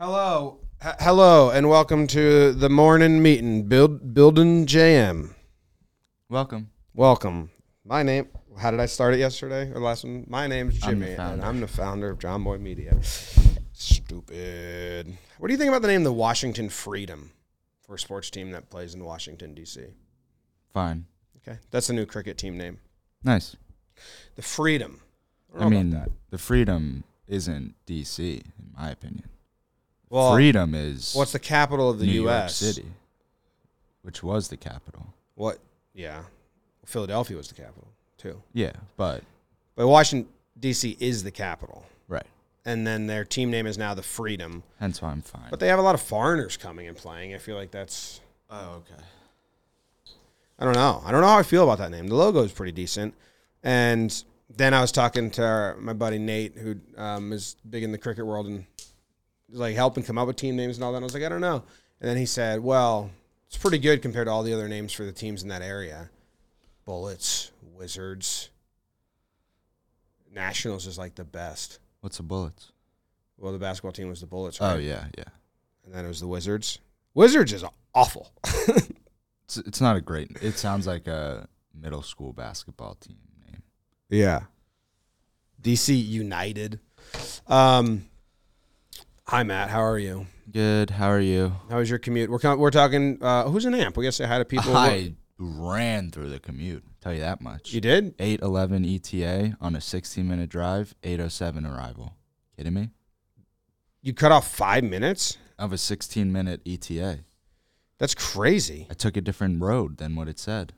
Hello, H- hello, and welcome to the morning meeting. Build building JM. Welcome. Welcome. My name. How did I start it yesterday or last one? My name's I'm the Jimmy, and founder. I'm the founder of Jomboy Media. Stupid. What do you think about the name the Washington Freedom for a sports team that plays in Washington D.C.? Fine. Okay, that's the new cricket team name. Nice. The Freedom. don't I, know about mean, that. the freedom isn't D.C. in my opinion. Well, freedom is what's the capital of the New U.S.? York City, which was the capital. What? Yeah, Philadelphia was the capital too. Yeah, but But Washington D.C. is the capital, right. and then their team name is now the Freedom. Hence why I'm fine. But they have a lot of foreigners coming and playing. I feel like that's. oh, okay. I don't know. I don't know how I feel about that name. The logo is pretty decent, and then I was talking to our, my buddy Nate, who um, is big in the cricket world and like helping come up with team names and all that. And I was like, I don't know. And then he said, Well, it's pretty good compared to all the other names for the teams in that area. Bullets, Wizards, Nationals is like the best. What's the bullets? Well, the basketball team was the Bullets, right? Oh yeah, yeah. And then it was the Wizards. Wizards is awful. It's it's not a great. It sounds like a middle school basketball team name. Yeah. DC United. Um, hi Matt, how are you? Good. How are you? How was your commute? We're com- we're talking. Uh, who's an amp? We gotta say hi to people. I ran through the commute. Tell you that much. you did? 811 ETA on a 16 minute drive, 807 arrival. Kidding me? You cut off five minutes? Of a 16 minute ETA. That's crazy. I took a different road than what it said.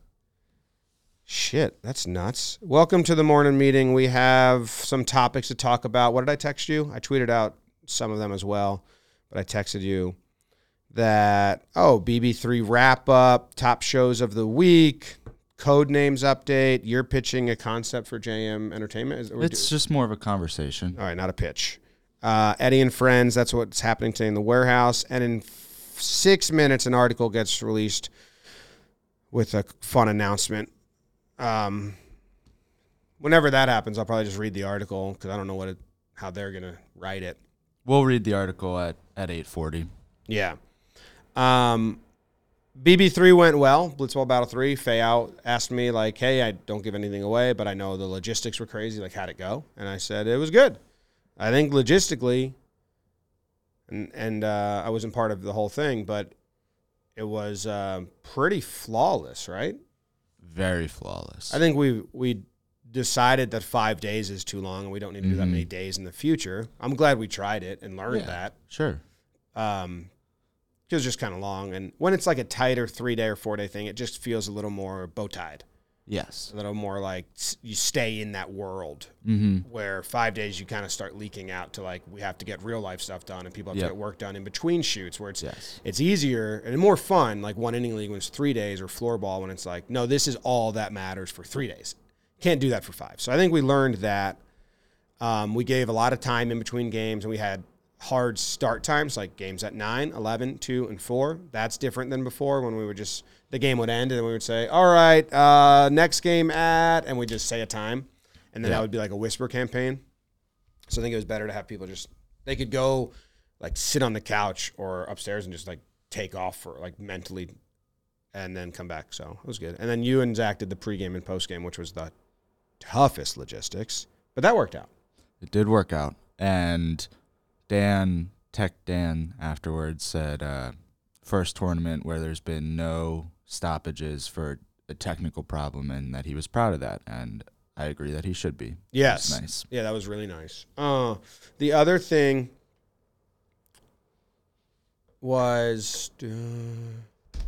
Shit, that's nuts. Welcome to the morning meeting. We have some topics to talk about. What did I text you? I tweeted out some of them as well, but I texted you that oh BB3 wrap up, top shows of the week, code names update. You're pitching a concept for JM Entertainment. Is, It's just more of a conversation. all right, not a pitch. Uh, Eddie and friends. That's what's happening today in the warehouse. And in f- six minutes, an article gets released with a fun announcement. Um, whenever that happens, I'll probably just read the article because I don't know what it, how they're gonna write it. We'll read the article at, at 840. Yeah. Um, BB3 went well. Blitzball Battle 3. Faye out asked me, like, hey, I don't give anything away, but I know the logistics were crazy. Like, how'd it go? And I said, it was good. I think logistically, and, and uh, I wasn't part of the whole thing, but it was uh, pretty flawless, right? Very flawless. I think we we decided that five days is too long and we don't need to do that many days in the future. I'm glad we tried it and learned Yeah. that Sure. um, it was just kind of long. And when it's like a tighter three day or four day thing, it just feels a little more bow tied, Yes. a little more like s- you stay in that world. Mm-hmm. Where five days you kind of start leaking out to like we have to get real life stuff done and people have Yep. to get work done in between shoots. Where it's Yes. it's easier and more fun, like one inning league when it's three days or floor ball when it's like no, this is all that matters for three days. Can't do that for five. So I think we learned that. Um, we gave a lot of time in between games and we had hard start times like games at 9 11 2 and 4 that's different than before when we would just the game would end and then we would say all right uh, next game at and we just say a time and then Yeah. that would be like a whisper campaign so i think it was better to have people just they could go like sit on the couch or upstairs and just like take off for like mentally and then come back so it was good and then you and zach did the pregame and postgame which was the toughest logistics but that worked out It did work out. And Dan, Tech Dan, afterwards said, uh, first tournament where there's been no stoppages for a technical problem and that he was proud of that. And I agree that he should be. yes nice. Yeah, that was really nice. Uh, the other thing was, uh,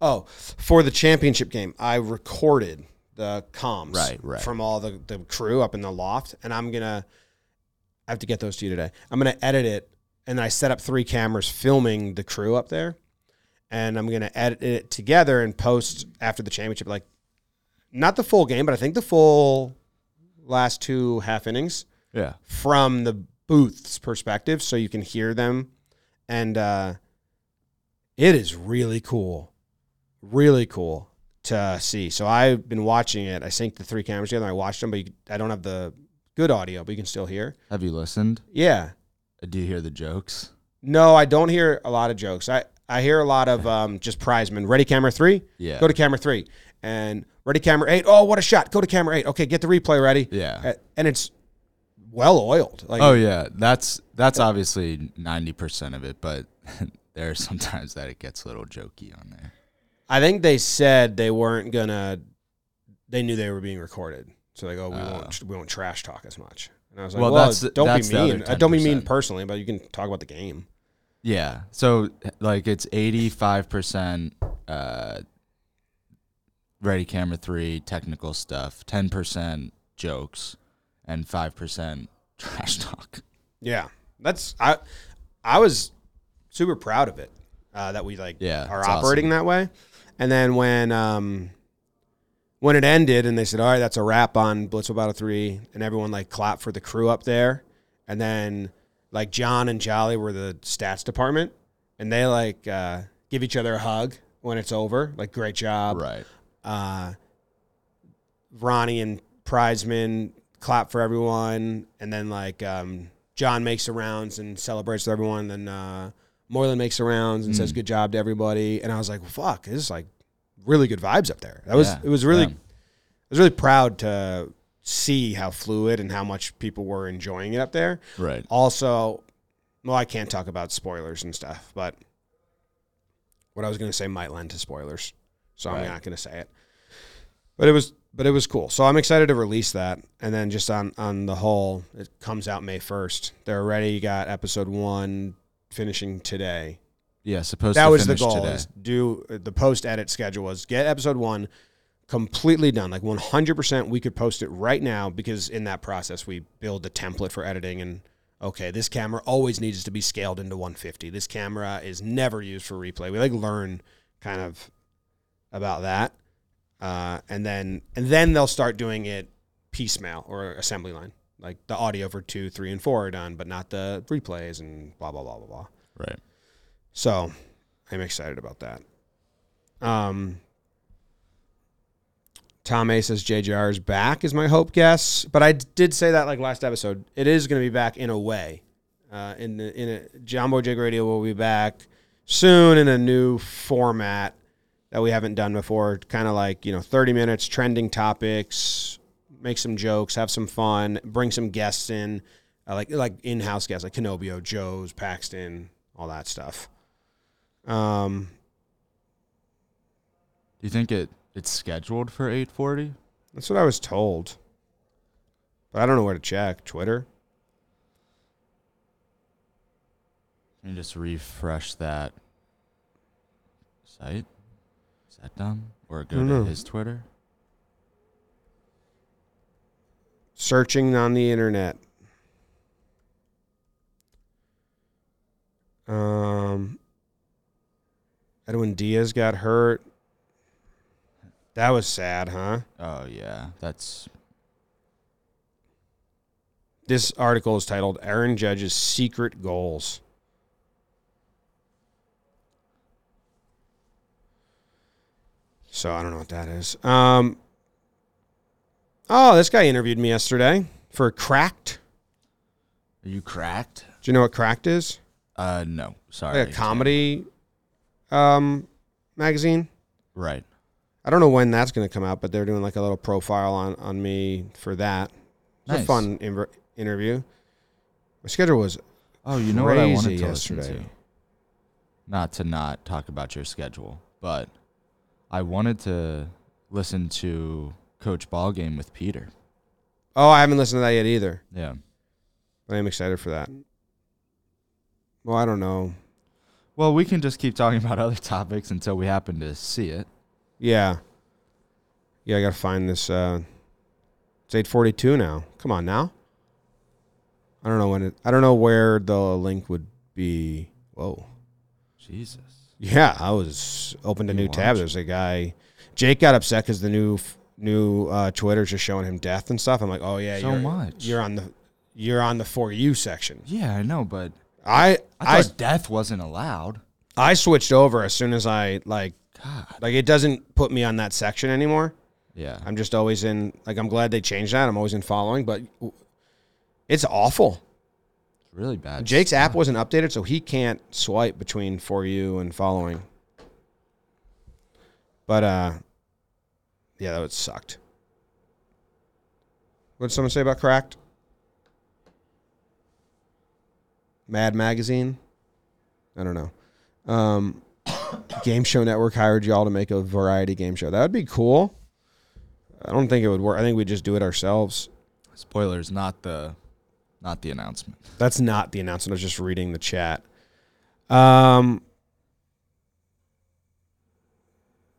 oh, for the championship game, I recorded the comms Right, right. from all the, the crew up in the loft, and I'm gonna, I have to get those to you today. I'm gonna edit it, and I set up three cameras filming the crew up there, and I'm gonna edit it together and post after the championship, like not the full game, but I think the full last two half innings Yeah. from the booth's perspective so you can hear them and uh it is really cool really cool to see so i've been watching it i synced the three cameras together i watched them but you, i don't have the good audio but you can still hear Have you listened? yeah Uh, Do you hear the jokes? No, I don't hear a lot of jokes. I, I hear a lot of um, just prizemen. Ready, camera three? Yeah. Go to camera three. And ready, camera eight. Oh, what a shot. Go to camera eight. Okay, get the replay ready. Yeah. And it's well oiled. Like, Oh yeah, that's that's obviously ninety percent of it, but there are sometimes that it gets a little jokey on there. I think they said they weren't gonna. They knew they were being recorded, so they go, "We won't, we won't trash talk as much." And I was like, Well, "Well, that's- don't that's be mean. I Don't be mean 10%. personally, but you can talk about the game." Yeah. So like it's eighty five percent uh ready camera three technical stuff, ten percent jokes, and five percent trash talk. Yeah, that's I. I was super proud of it uh, that we like Yeah, are operating that way. And then when um when it ended and they said, "All right, that's a wrap on Blitz Battle 3, and everyone like clapped for the crew up there, and then like John and Jolly were the stats department, and they like uh, give each other a hug when it's over, like great job. Right. uh, Ronnie and Prizeman clap for everyone, and then like um, John makes the rounds and celebrates with everyone. And Then uh, Moreland makes the rounds and says Mm. good job to everybody. And I was like, fuck, this is like really good vibes up there. That was Yeah, it was really yeah. I was really proud to see how fluid and how much people were enjoying it up there. Right. Also, well, I can't talk about spoilers and stuff, but what I was going to say might lend to spoilers, so I'm not going to say it. But it was, but it was cool. So I'm excited to release that, and then just on on the whole, it comes out May 1st. They're already got episode one finishing today. Yeah, supposed that to was the goal. today. Is do the post edit schedule was get episode one completely done, like 100. percent We could post it right now because in that process we build the template for editing and. Okay, this camera always needs to be scaled into 150. This camera is never used for replay. We like learn kind of about that, uh, and then and then they'll start doing it piecemeal or assembly line. Like the audio for two, three, and four are done, but not the replays and blah blah blah blah blah. Right. So I'm excited about that. Um, Tom A says JJR is back is my hope guess, but I did say that like last episode. It is going to be back in a way. Uh, in the in a Jumbo Jig Radio will be back soon in a new format that we haven't done before. Kind of like you know 30 minutes, trending topics, make some jokes, have some fun, bring some guests in, uh, like like in house guests like Canobio, Joe's, Paxton, all that stuff. Um, Do you think it it's scheduled for eight forty? that's what I was told, but I don't know where to check. Twitter. Can you just refresh that site? Is that done? Or go to know. his Twitter? Searching on the internet. Um, Edwin Diaz got hurt. That was sad, huh? Oh yeah, that's This article is titled Aaron Judge's Secret Goals. So I don't know what that is. Um, oh, this guy interviewed me yesterday for Cracked. are you cracked? Do you know what Cracked is? Uh no, sorry. like a comedy um, magazine. Right. I don't know when that's going to come out, but they're doing like a little profile on, on me for that. It's a Nice. fun inver- interview. My schedule was Oh, you know what I wanted to listen yesterday. to? Not to not talk about your schedule, but I wanted to listen to Coach Ball game with Peter. oh, I haven't listened to that yet either, Yeah. but I'm excited for that. Well, I don't know. Well, we can just keep talking about other topics until we happen to see it. Yeah, yeah, I got to find this. Uh, it's eight forty two now. Come on now. I don't know when it. I don't know where the link would be. Whoa. Jesus. Yeah, I was opened a You new tab. watch. There's a guy. Jake got upset because the new f- new uh, Twitter's just showing him death and stuff. I'm like, oh yeah, So you're, much. You're on the you're on the for you section. Yeah, I know, but I I I death wasn't allowed. I switched over as soon as I like God. like it doesn't put me on that section anymore. Yeah. I'm just always in like I'm glad they changed that. I'm always in following, but it's awful. It's really bad. Jake's app wasn't updated, so he can't swipe between for you and following. But uh, yeah, that would sucked. What did someone say about cracked? Mad Magazine. I don't know. Um, game Show Network hired y'all to make a variety game show. That would be cool. I don't think it would work. I think we'd just do it ourselves. Spoilers, not the, not the announcement. That's not the announcement. I was just reading the chat. Um,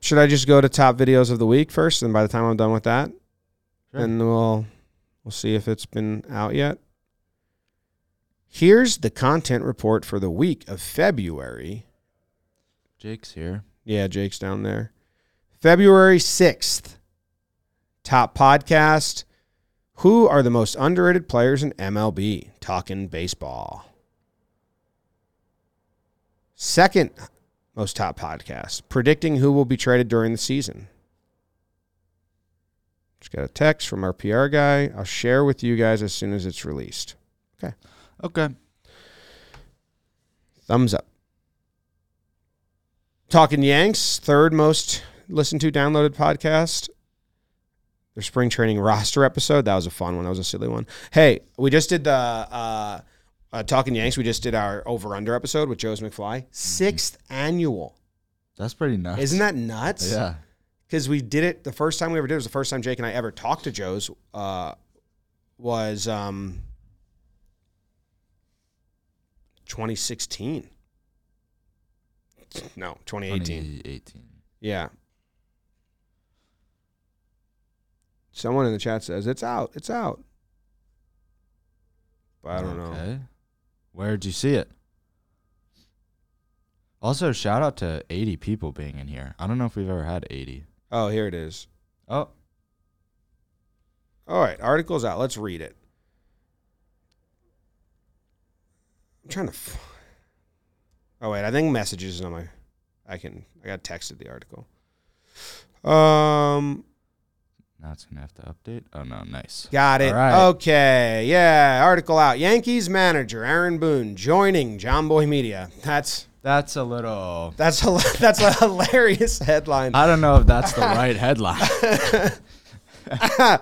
should I just go to top videos of the week first, and by the time I'm done with that, Sure. then we'll we'll see if it's been out yet. Here's the content report for the week of February. Jake's here. Yeah, Jake's down there. February 6th. Top podcast. Who are the most underrated players in MLB? Talking baseball. Second most top podcast. Predicting who will be traded during the season. Just got a text from our PR guy. I'll share with you guys as soon as it's released. Okay. Okay. Thumbs up. Talking Yanks, third most listened to downloaded podcast. Their spring training roster episode. That was a fun one. That was a silly one. Hey, we just did the uh, uh, Talking Yanks. We just did our over under episode with Joe's McFly. Sixth annual. That's pretty nuts. Isn't that nuts? Yeah. Because we did it the first time we ever did it was the first time Jake and I ever talked to Joe's. Uh, was um, 2016. No, 2018. 2018. Yeah. Someone in the chat says it's out. It's out. But I don't know. Okay. Where'd you see it? Also, shout out to 80 people being in here. I don't know if we've ever had 80. Oh, here it is. Oh, All right, article's out. Let's read it. I'm trying to. F- oh wait, I think messages is on my. I can. I got texted the article. Um, now it's going to have to update. Oh, no. Nice. got it. Right. Okay, yeah. Article out. Yankees manager Aaron Boone joining Jomboy Media. That's That's a little. that's hila- that's a hilarious headline. I don't know if that's the right headline.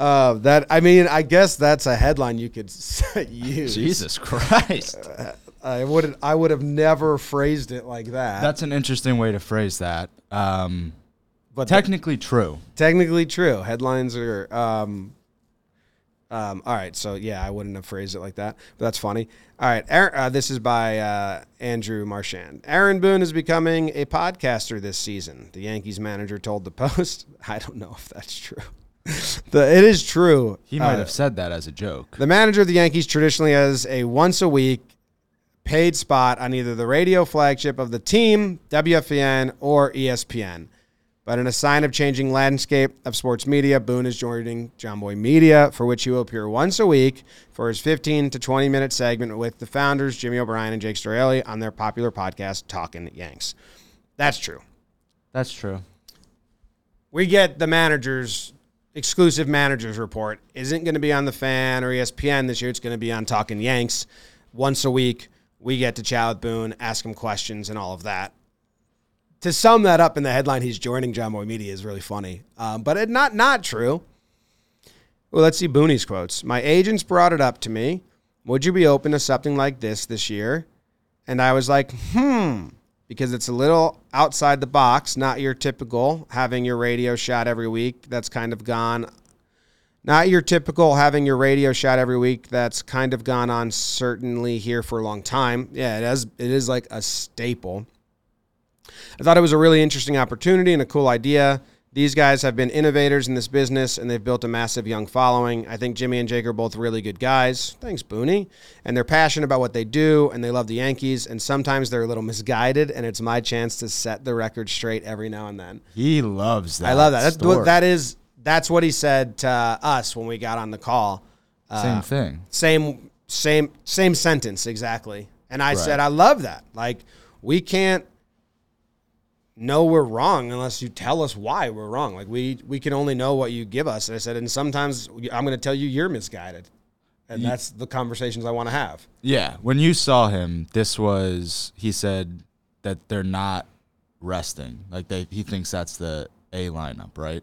Uh, that I mean, I guess that's a headline you could use. Jesus Christ. I would I would have never phrased it like that. That's an interesting way to phrase that. Um, but technically true. technically true. Headlines are um, um, all right. So yeah, I wouldn't have phrased it like that, but that's funny. All right, Aaron, uh, this is by uh, Andrew Marchand. Aaron Boone is becoming a podcaster this season. The Yankees manager told the Post. I don't know if that's true. the, it is true. He might Uh, have said that as a joke. The manager of the Yankees traditionally has a once a week paid spot on either the radio flagship of the team, WFAN, or ESPN. But in a sign of changing landscape of sports media, Boone is joining Jomboy Media, for which he will appear once a week for his 15 to 20 minute segment with the founders, Jimmy O'Brien and Jake Storiale, on their popular podcast, Talking Yanks. That's true. That's true. we get the managers exclusive managers report isn't going to be on the fan or espn this year it's going to be on talking yanks once a week we get to chat with boone ask him questions and all of that to sum that up in the headline he's joining Jomboy media is really funny um, but it not not true well let's see booney's quotes my agents brought it up to me would you be open to something like this this year and i was like hmm because it's a little outside the box, not your typical having your radio shot every week. That's kind of gone. Not your typical having your radio shot every week. That's kind of gone on certainly here for a long time. Yeah, it has. It is like a staple. I thought it was a really interesting opportunity and a cool idea. These guys have been innovators in this business and they've built a massive young following. I think Jimmy and Jake are both really good guys. Thanks, Booney. And they're passionate about what they do and they love the Yankees. And sometimes they're a little misguided, and it's my chance to set the record straight every now and then. He loves that. I love that. That's story. that is. That's what he said to us when we got on the call. Uh, Same thing. same same same sentence exactly and i Right. said i love that like we can't know we're wrong unless you tell us why we're wrong like we we can only know what you give us and i said and sometimes i'm going to tell you you're misguided and Ye- that's the conversations I want to have. Yeah, when you saw him, this was he said that they're not resting. Like they he thinks that's the A lineup, right?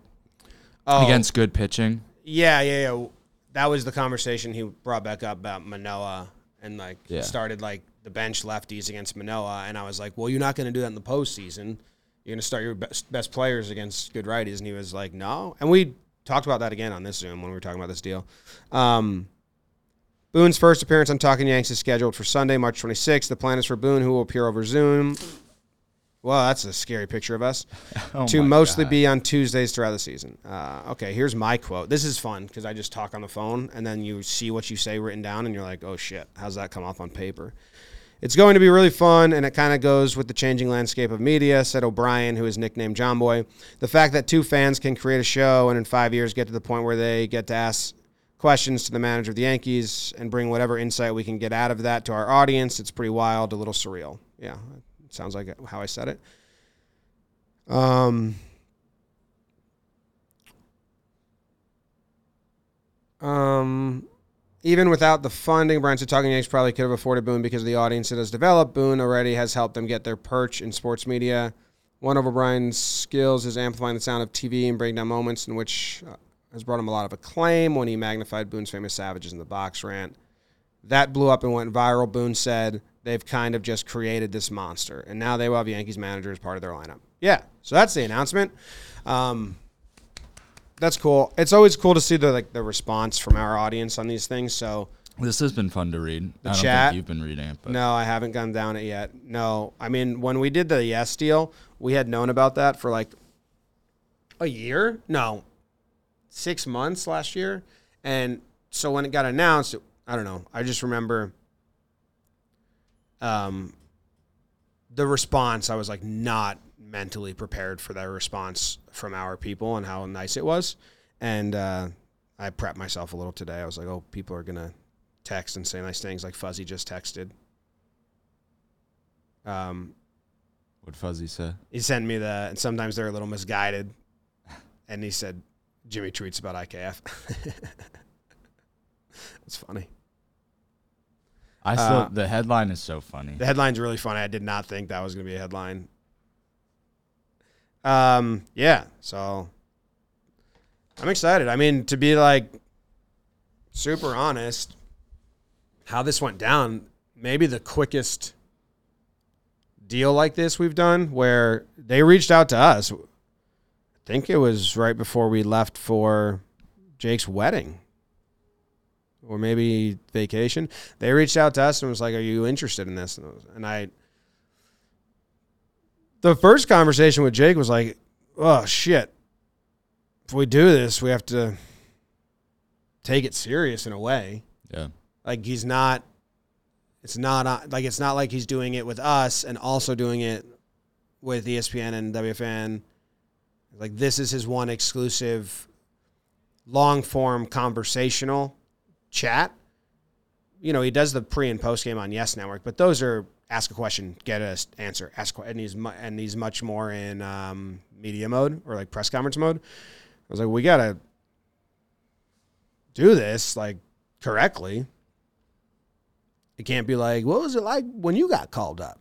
Oh, Against good pitching. Yeah, yeah, yeah. That was the conversation he brought back up about Manoah and like Yeah. started like the bench lefties against Manoah, and I was like, well, you're not going to do that in the postseason. You're going to start your best, best players against good righties, and he was like, no. And we talked about that again on this Zoom when we were talking about this deal. Um, Boone's first appearance on Talking Yanks is scheduled for Sunday, March 26th. The plan is for Boone, who will appear over Zoom. Well, that's a scary picture of us Oh to mostly God. be on Tuesdays throughout the season. Uh, okay, here's my quote. This is fun because I just talk on the phone and then you see what you say written down and you're like, oh shit, how's that come off on paper? It's going to be really fun and it kind of goes with the changing landscape of media, said O'Brien, who is nicknamed Jomboy. The fact that two fans can create a show and in five years get to the point where they get to ask questions to the manager of the Yankees and bring whatever insight we can get out of that to our audience, it's pretty wild, a little surreal. Yeah, sounds like how I said it. Um, um, even without the funding, Brian said Talking Yanks probably could have afforded Boone because of the audience it has developed. Boone already has helped them get their perch in sports media. One of O'Brien's skills is amplifying the sound of TV and breaking down moments in which uh, has brought him a lot of acclaim when he magnified Boone's famous savages in the box rant. That blew up and went viral. Boone said they've kind of just created this monster, and now they will have Yankees manager as part of their lineup. Yeah, so that's the announcement. Um, that's cool. It's always cool to see the like the response from our audience on these things. So This has been fun to read. I don't chat? think you've been reading it, but no, I haven't gone down it yet. No, I mean when we did the yes deal, we had known about that for like a year. No, six months last year, and so when it got announced, I don't know. I just remember, um, the response. I was like not mentally prepared for that response from our people and how nice it was, and uh, I prepped myself a little today. I was like, oh, people are gonna text and say nice things like Fuzzy just texted. Um, what Fuzzy said. he sent me the, and sometimes they're a little misguided. And he said, Jimmy tweets about IKF. It's funny. I still Uh, the headline is so funny. The headline's really funny. I did not think that was going to be a headline. Um, yeah. So I'm excited. I mean, to be like super honest, how this went down, maybe the quickest deal like this we've done where they reached out to us. I think it was right before we left for Jake's wedding or maybe vacation. They reached out to us and was like, "Are you interested in this?" And I, was- and I the first conversation with Jake was like, "Oh shit. If we do this, we have to take it serious in a way." yeah. Like he's not it's not on- like it's not like he's doing it with us and also doing it with ESPN and WFAN. Like this is his one exclusive long form conversational chat. You know, he does the pre and post game on Yes Network, but those are ask a question, get a s- answer, ask, and he's mu- and he's much more in um, media mode or like press conference mode. I was like, we gotta do this like correctly. It can't be like, what was it like when you got called up?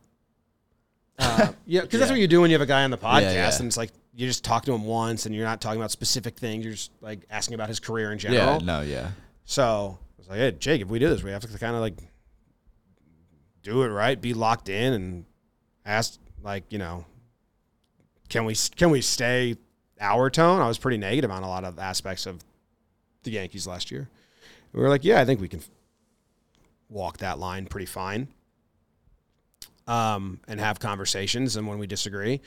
Uh, yeah, because that's what you do when you have a guy on the podcast, yeah. and it's like you just talk to him once, and you're not talking about specific things. You're just like asking about his career in general. Yeah, no, yeah. So I was like, hey, Jake, if we do this, we have to kind of like do it right, be locked in, and ask like, you know, can we can we stay our tone? I was pretty negative on a lot of aspects of the Yankees last year. We were like, yeah, I think we can walk that line pretty fine. Um, and have conversations and when we disagree.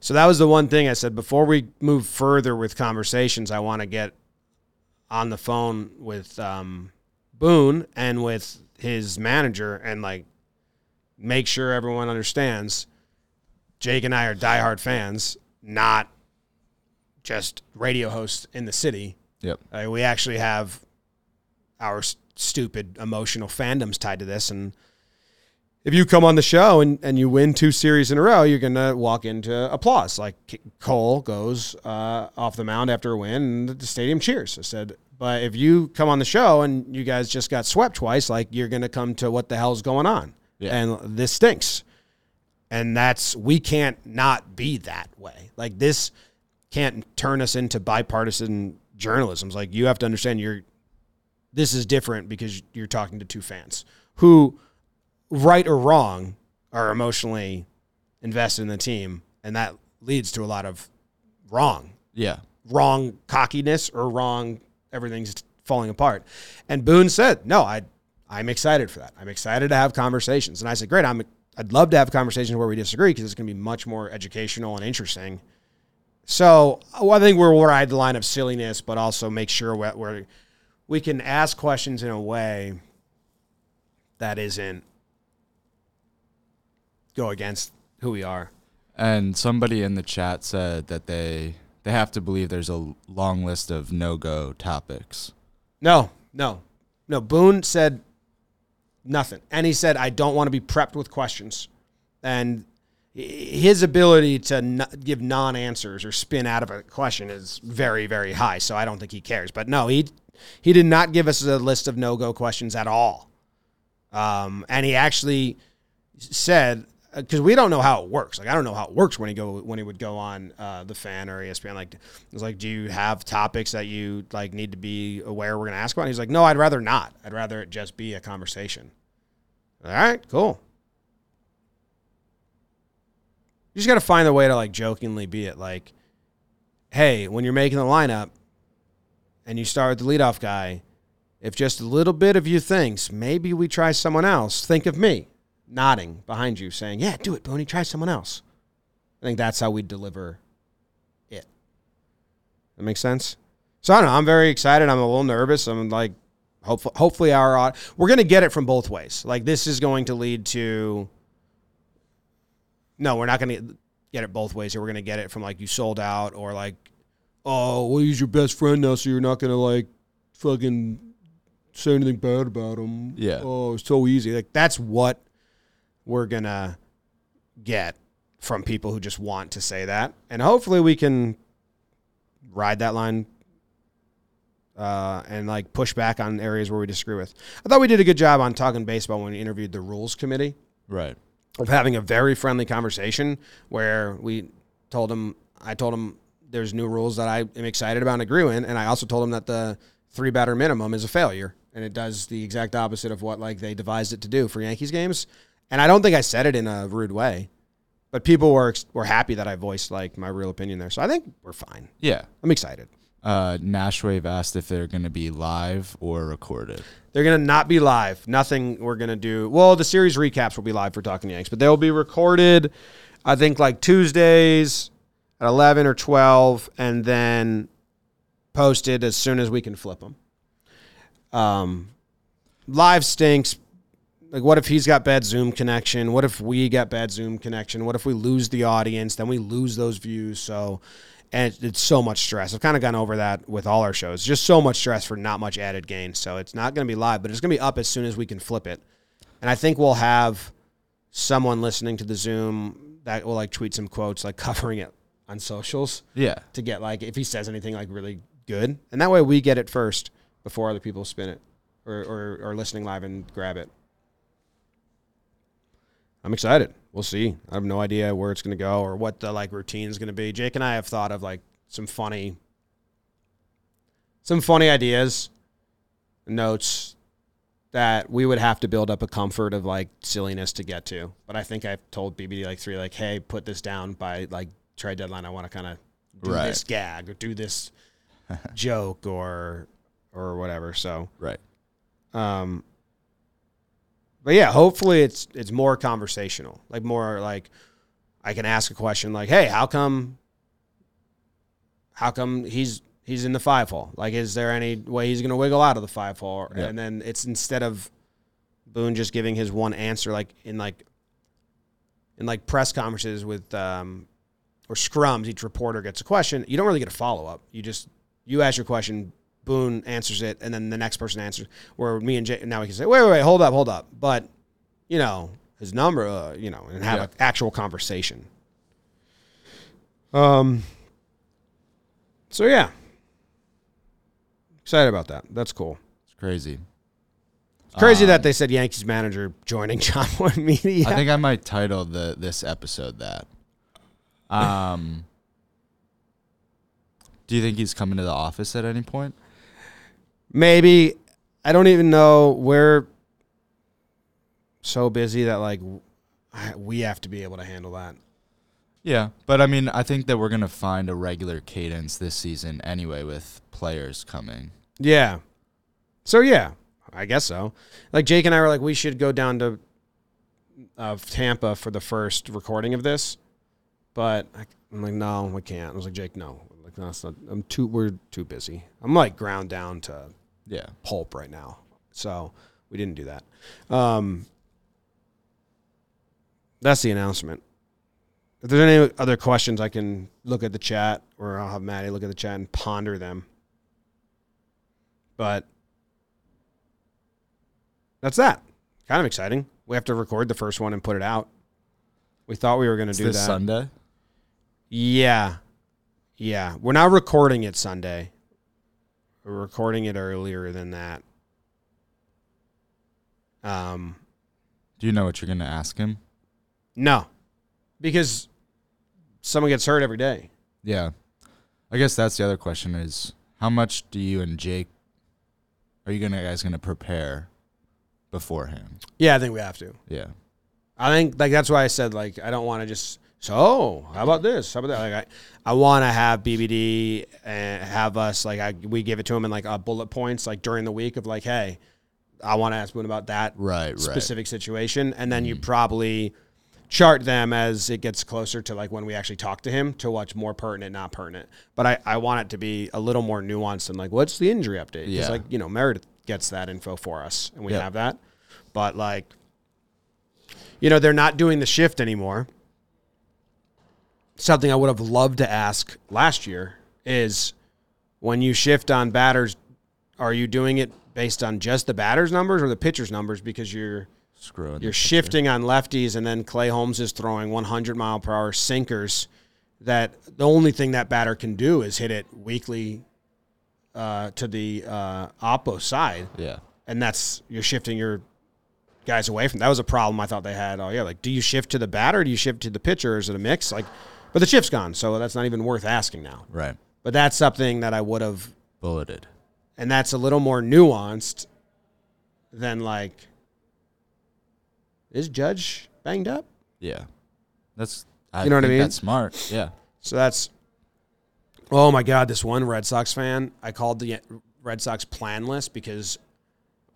So that was the one thing I said before we move further with conversations, I want to get on the phone with um, Boone and with his manager and like make sure everyone understands Jake and I are diehard fans, not just radio hosts in the city. Yep. Uh, we actually have our s- stupid emotional fandoms tied to this, and if you come on the show and, and you win two series in a row, you're gonna walk into applause. Like Cole goes uh, off the mound after a win, and the stadium cheers. I said, but if you come on the show and you guys just got swept twice, like you're gonna come to what the hell's going on, Yeah. and this stinks. And that's we can't not be that way. Like this can't turn us into bipartisan journalism. It's like you have to understand you're this is different because you're talking to two fans who right or wrong are emotionally invested in the team and that leads to a lot of wrong Yeah. wrong cockiness or wrong everything's falling apart and boone said no i i'm excited for that i'm excited to have conversations and i said great i'm i'd love to have conversations where we disagree because it's going to be much more educational and interesting so well, i think we'll ride the line of silliness but also make sure we're, we're we can ask questions in a way that isn't go against who we are And somebody in the chat said that they they have to believe there's a long list of no go topics. No, no, no. Boone said nothing, and he said, "I don't want to be prepped with questions." And his ability to n- give non-answers or spin out of a question is very, very high. So I don't think he cares. But no, he he did not give us a list of no-go questions at all. Um, and he actually said because we don't know how it works. Like I don't know how it works when he go when he would go on uh, the fan or ESPN. Like it's like, do you have topics that you like need to be aware we're going to ask about? And he's like, no, I'd rather not. I'd rather it just be a conversation. All right, cool. You just got to find a way to like jokingly be it. Like, hey, when you're making the lineup and you start with the leadoff guy, if just a little bit of you thinks maybe we try someone else, think of me nodding behind you saying, Yeah, do it, Booney, try someone else. I think that's how we deliver it. That makes sense? So I don't know. I'm very excited. I'm a little nervous. I'm like, hopefully, hopefully our we're going to get it from both ways. Like this is going to lead to. No, we're not going to get it both ways. Here, we're going to get it from like you sold out or like, oh, well, he's your best friend now, so you're not going to like fucking say anything bad about him. Yeah. Oh, it's so easy. Like that's what we're gonna get from people who just want to say that, and hopefully we can ride that line uh, and like push back on areas where we disagree with. I thought we did a good job on talking baseball when we interviewed the rules committee Right. of having a very friendly conversation where we told him, I told him there's new rules that I am excited about and agree with, and I also told him that the three batter minimum is a failure, and it does the exact opposite of what like they devised it to do for Yankees games. And I don't think I said it in a rude way, but people were were happy that I voiced like my real opinion there. So I think we're fine. Yeah. I'm excited. Uh, Nashwave asked if they're going to be live or recorded. They're gonna not be live. Nothing we're gonna do. Well, the series recaps will be live for Talking Yanks, but they'll be recorded. I think like Tuesdays at eleven or twelve, and then posted as soon as we can flip them. Um, live stinks. Like, what if he's got bad Zoom connection? What if we got bad Zoom connection? What if we lose the audience? Then we lose those views. So, and it's, it's so much stress. I've kind of gone over that with all our shows. Just so much stress for not much added gain. So it's not going to be live, but it's going to be up as soon as we can flip it. And I think we'll have someone listening to the Zoom that will like tweet some quotes, like covering it on socials Yeah. to get like if he says anything like really good, and that way we get it first before other people spin it or or, or listening live and grab it. I'm excited. We'll see. I have no idea where it's going to go or what the like routine is going to be. Jake and I have thought of like some funny, some funny ideas, notes that we would have to build up a comfort of like silliness to get to. But I think I've told BBD like three, like, hey, put this down by like trade deadline. I want to kind of do Right. this gag or do this joke or or whatever. So, Right. um, but yeah, hopefully it's it's more conversational, like more like I can ask a question like, hey, how come? How come he's he's in the five hole? Like, is there any way he's going to wiggle out of the five hole? Yeah. And then it's instead of Boone just giving his one answer, like in like in like press conferences with um, or scrums, each reporter gets a question. You don't really get a follow up. You just you ask your question, Boone answers it, and then the next person answers. Where me and Jay now we can say, wait, wait, wait, hold up, hold up. But you know, his number, uh, you know, and have Yeah. an actual conversation. Um. So yeah, excited about that. That's cool. It's crazy. It's crazy Um, that they said Yankees manager joining John Boy Media. I think I might title the this episode that. Um, do you think he's coming to the office at any point? Maybe I don't even know. We're so busy that like we have to be able to handle that. Yeah, but I mean, I think that we're gonna find a regular cadence this season anyway, with players coming. Yeah. So yeah, I guess so. Like Jake and I were like, we should go down to uh, Tampa for the first recording of this, but I, I'm like, no, we can't. I was like, Jake, no, it's not. I'm too. We're too busy. I'm like ground down to Yeah, pulp right now, so we didn't do that. Um, that's the announcement. If there's any other questions, I can look at the chat, or I'll have Maddie look at the chat and ponder them. But that's that. Kind of exciting. We have to record the first one and put it out. We thought we were going to do this that. Sunday. Yeah. Yeah. We're not recording it Sunday. We're recording it earlier than that. Um Do you know what you're gonna ask him? no. Because someone gets hurt every day. Yeah, I guess that's the other question: is how much do you and Jake are you gonna guys gonna prepare beforehand? Yeah, I think we have to. Yeah, I think like that's why I said like I don't want to just so how about this? How about that? Like I, I want to have BBD and have us like I we give it to him in like uh, bullet points like during the week of like hey, I want to ask Boone about that right, right. specific situation, and then you probably chart them as it gets closer to like when we actually talk to him to what's more pertinent, not pertinent. But I, I want it to be a little more nuanced than like what's the injury update? 'Cause, Yeah. like you know Meredith gets that info for us, and we Yeah. have that. But like, you know, they're not doing the shift anymore. Something I would have loved to ask last year is when you shift on batters, are you doing it based on just the batters numbers or the pitchers numbers? Because you're Screwing. you're shifting on lefties, and then Clay Holmes is throwing 100 mile per hour sinkers. That the only thing that batter can do is hit it weakly uh, to the uh, oppo side. Yeah, and that's you're shifting your guys away from. That was a problem I thought they had. Oh yeah, like do you shift to the batter? Or do you shift to the pitcher? Or is it a mix? Like, but the shift's gone, so that's not even worth asking now. right. But that's something that I would have Bulleted. and that's a little more nuanced than like is judge banged up Yeah, that's. I You know what I mean? That's smart. Yeah, so that's oh my god this one red sox fan i called the red sox plan list because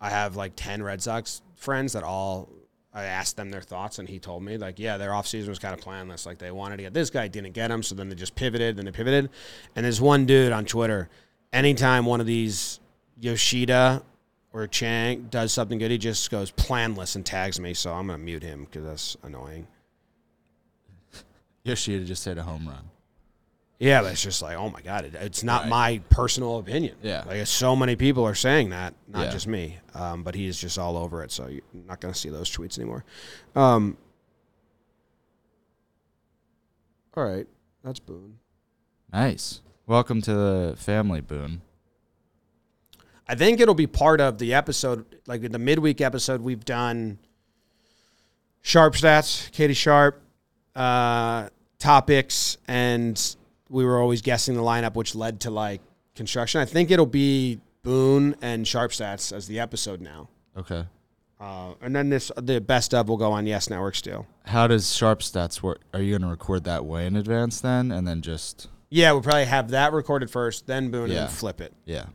i have like 10 red sox friends that all i asked them their thoughts and he told me like yeah their offseason was kind of planless. Like they wanted to get this guy didn't get him so then they just pivoted then they pivoted. And there's one dude on twitter anytime one of these yoshida or chang does something good he just goes planless and tags me so i'm gonna mute him because that's annoying. Yoshida just hit a home run. Yeah, but it's just like, oh my god, it, it's not Right. my personal opinion. Yeah. like so many people are saying that, not Yeah. just me. Um, but he's just all over it, so you're not going to see those tweets anymore. Um, all right, that's Boone. Nice. Welcome to the family, Boone. I think it'll be part of the episode, like the midweek episode we've done. Sharp stats, Katie Sharp, uh, topics, and we were always guessing the lineup, which led to like construction. I think it'll be Boone and Sharp stats as the episode now, Okay. uh, and then this the best of will go on Yes Network still. How does Sharp Stats work? Are you going to record that way in advance then, and then just Yeah, we'll probably have that recorded first, then Boone, and Yeah. then flip it. yeah?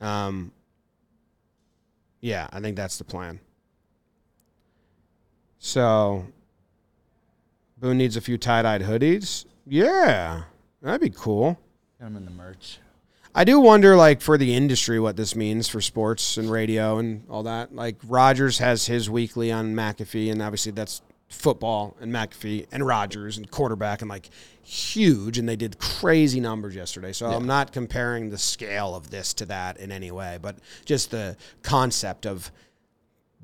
Um, yeah, I think that's the plan. So, Boone needs a few tie dyed hoodies. Yeah, that'd be cool. I'm in the merch. I do wonder, like, for the industry, what this means for sports and radio and all that. Like, Rodgers has his weekly on McAfee, and obviously that's football and McAfee and Rodgers and quarterback and like huge. And they did crazy numbers yesterday. So I'm not comparing the scale of this to that in any way, but just the concept of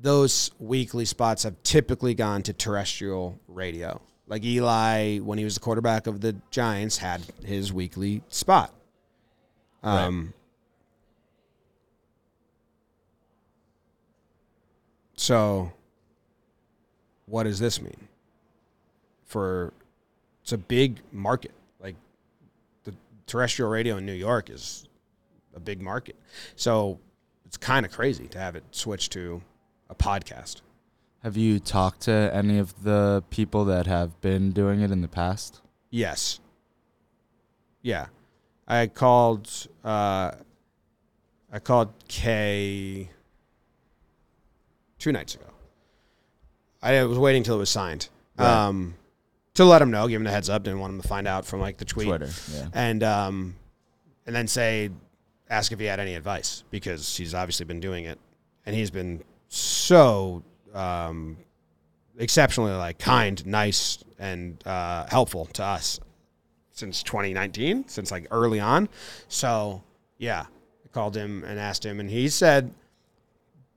those weekly spots have typically gone to terrestrial radio. Like Eli, when he was the quarterback of the Giants, had his weekly spot. Um, So, what does this mean? For it's a big market. Like the terrestrial radio in New York is a big market. So it's kind of crazy to have it switch to a podcast. Have you talked to any of the people that have been doing it in the past? Yes. Yeah. I called uh I called Kay two nights ago. I was waiting till it was signed. Right. Um to let him know, give him the heads up, didn't want him to find out from like the tweet. Twitter, yeah. And um and then say ask if he had any advice because he's obviously been doing it and he's been so um exceptionally like kind, nice, and uh, helpful to us since 2019, since like early on. So yeah, I called him and asked him, and he said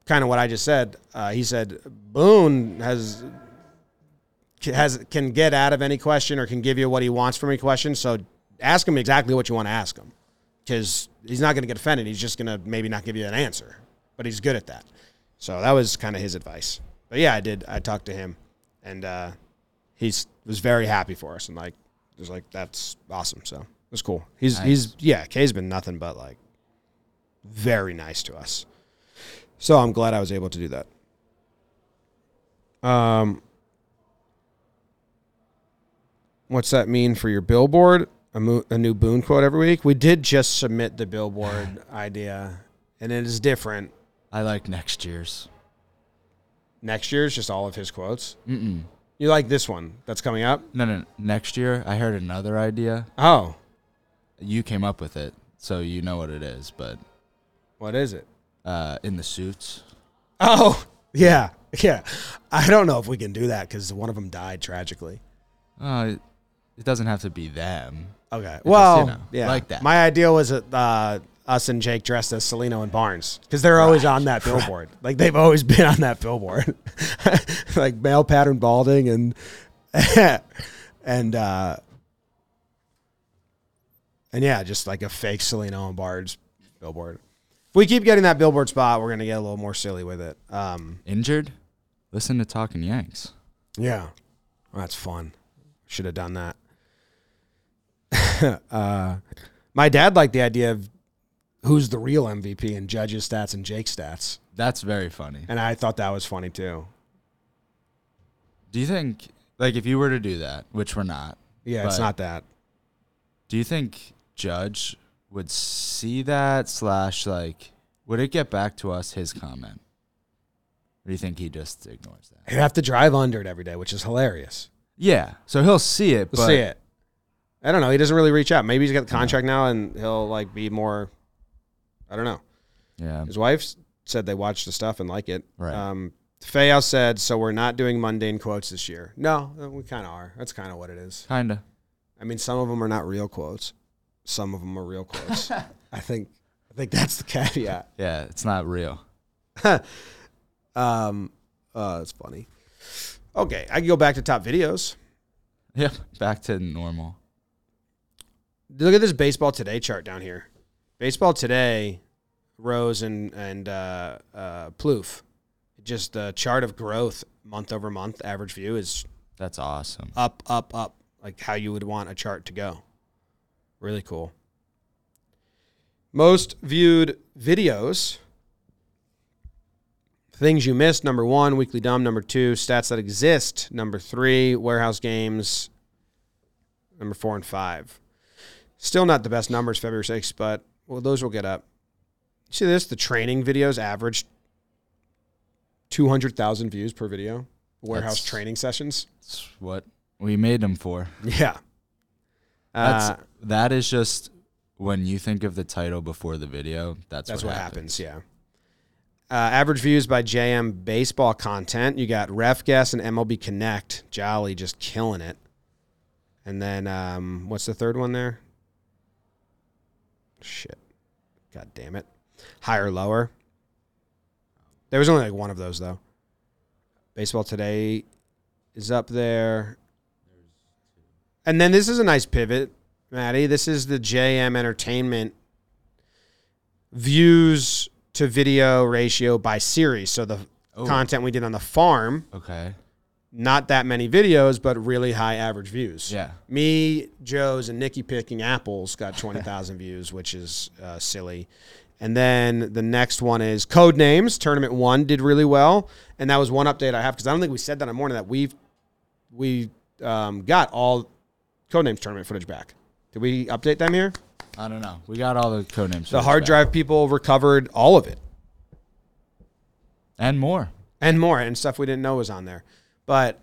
kind of what I just said. Uh, he said Boone has has can get out of any question or can give you what he wants from any question. So ask him exactly what you want to ask him because he's not going to get offended. He's just going to maybe not give you an answer, but he's good at that. So that was kind of his advice. But yeah, I did. I talked to him, and uh, he's was very happy for us, and like was like that's awesome. So it was cool. He's Nice. he's yeah. Kay's been nothing but like very nice to us. So I'm glad I was able to do that. Um, what's that mean for your billboard? A, mo- a new Boone quote every week. We did just submit the billboard idea, and it is different. I like next year's. Next year's just all of his quotes. Mm-mm. You like this one that's coming up? No, no. Next year, I heard another idea. Oh, You came up with it, so you know what it is. But what is it? uh, in the suits, Oh, yeah, yeah. I don't know if we can do that because one of them died tragically. uh, it, doesn't have to be them. Okay. just, Well, you know, yeah, like that. My idea was that uh, us and Jake dressed as Cellino and Barnes because they're always on that billboard. Like they've always been on that billboard, like male pattern balding and and uh, and yeah, just like a fake Cellino and Barnes billboard. If we keep getting that billboard spot, we're gonna get a little more silly with it. Um, Injured? Listen to Talkin' Yanks. Yeah. Well, that's fun. Should have done that. uh, my dad liked the idea of who's the real MVP and Judge's stats and Jake's stats. That's very funny. And I thought that was funny too. Do you think, like, if you were to do that, which we're not, Yeah, it's not that. do you think Judge would see that slash like would it get back to us his comment? Or do you think he just ignores that? He'd have to drive under it every day, which is hilarious. Yeah. So he'll see it, but see it. I don't know. He doesn't really reach out. Maybe he's got the contract now and he'll like be more. I don't know. yeah. His wife said they watched the stuff and like it. Right. Um, Fayal said, "So we're not doing mundane quotes this year." No, uh, we kind of are. That's kind of what it is. Kinda. I mean, some of them are not real quotes. Some of them are real quotes. I think. I think that's the caveat. Yeah, it's not real. Um, uh, it's funny. Okay, I can go back to top videos. Yep. Back to normal. Look at this baseball today chart down here. Baseball today, Rose and and uh, uh, Plouffe. Just a chart of growth month over month. Average view is That's awesome. up, up, up, like how you would want a chart to go. Really cool. Most viewed videos. Things you missed. Number one, Weekly Dumb. Number two, Stats That Exist. Number three, Warehouse Games. Number four and five. Still not the best numbers, February 6th, but well, those will get up. See this? The training videos averaged 200,000 views per video. Warehouse That's- training sessions. It's what we made them for. Yeah. That's Uh, that is just when you think of the title before the video. That's, that's what, what happens. Yeah. Uh, average views by JM baseball content. You got Ref Guess and MLB Connect. Jolly just killing it. And then um, what's the third one there? Shit. God damn it. Higher, lower. There was only like one of those though. Baseball Today is up there. And then this is a nice pivot, Maddie. This is the JM Entertainment views to video ratio by series. So the Oh. content we did on the farm, Okay. not that many videos, but really high average views. Yeah. Me, Joe's, and Nikki picking apples got 20,000 views, which is uh, silly. And then the next one is Code Names. Tournament one did really well. And that was one update I have because I don't think we said that on morning that we've we um, got all Code Names tournament footage back. Did we update them here? I don't know. We got all the code names. The hard drive people recovered all of it and more. and more and stuff we didn't know was on there. But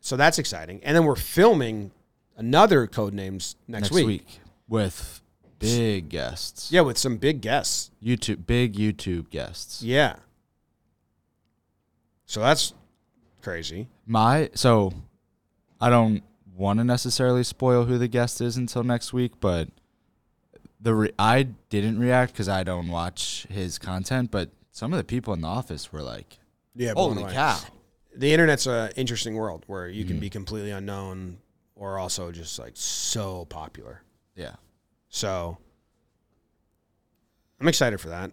so that's exciting. And then we're filming another Code Names next, next week. with big guests. Yeah, with some big guests. YouTube, big YouTube guests. Yeah. So that's crazy. My so I don't want to necessarily spoil who the guest is until next week, but the re- I didn't react because I don't watch his content, but some of the people in the office were like, Yeah. "Holy cow!" The internet's an interesting world where you Mm-hmm. can be completely unknown or also just like so popular. Yeah, So I'm excited for that.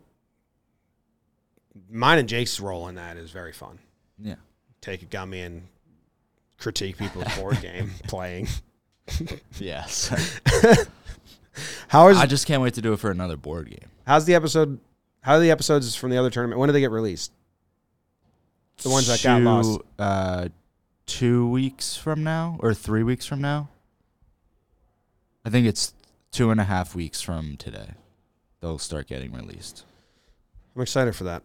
Mine and Jake's role in that is very fun. yeah. Take a gummy and critique people's board game playing. Yes. How is I just can't wait to do it for another board game. how's the episode? How are the episodes from the other tournament? When do they get released? The ones that got lost. Uh, two weeks from now or three weeks from now. I think it's two and a half weeks from today. They'll start getting released. I'm excited for that.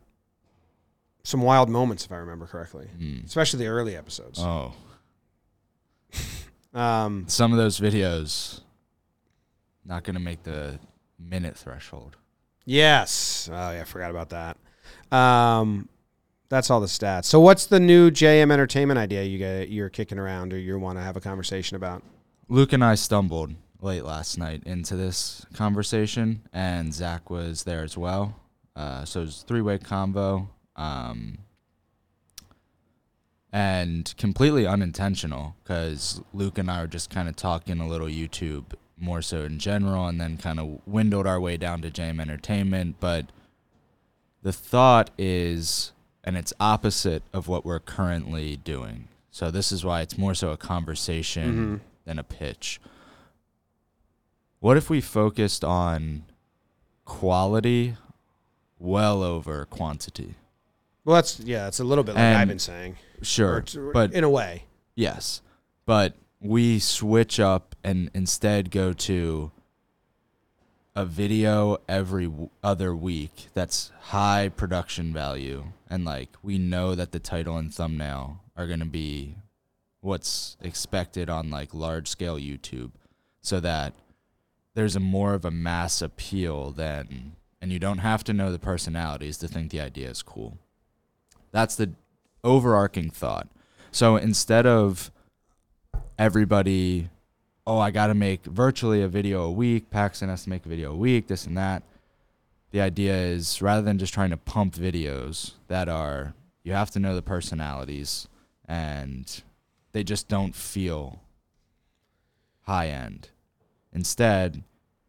Some wild moments, if I remember correctly, Mm. especially the early episodes. Oh, Um, some of those videos not gonna make the minute threshold. yes. Oh yeah, I forgot about that. Um, that's all the stats. So, what's the new JM Entertainment idea you get, you're kicking around, or you want to have a conversation about? Luke and I stumbled late last night into this conversation, and Zach was there as well. Uh, so it was three way convo, um, and completely unintentional because Luke and I were just kind of talking a little YouTube more so in general, and then kind of windled our way down to JM Entertainment. But the thought is, and it's opposite of what we're currently doing. So this is why it's more so a conversation than a pitch. What if we focused on quality well over quantity? Well, that's yeah, that's a little bit like And- I've been saying, Sure, Or t- but in a way, yes, but we switch up and instead go to a video every w- other week that's high production value and like we know that the title and thumbnail are going to be what's expected on like large scale YouTube so that there's a more of a mass appeal than and you don't have to know the personalities to think the idea is cool. That's the overarching thought. So instead of everybody, oh, I got to make virtually a video a week, Paxton has to make a video a week, this and that. The idea is rather than just trying to pump videos that are, you have to know the personalities and they just don't feel high end. Instead,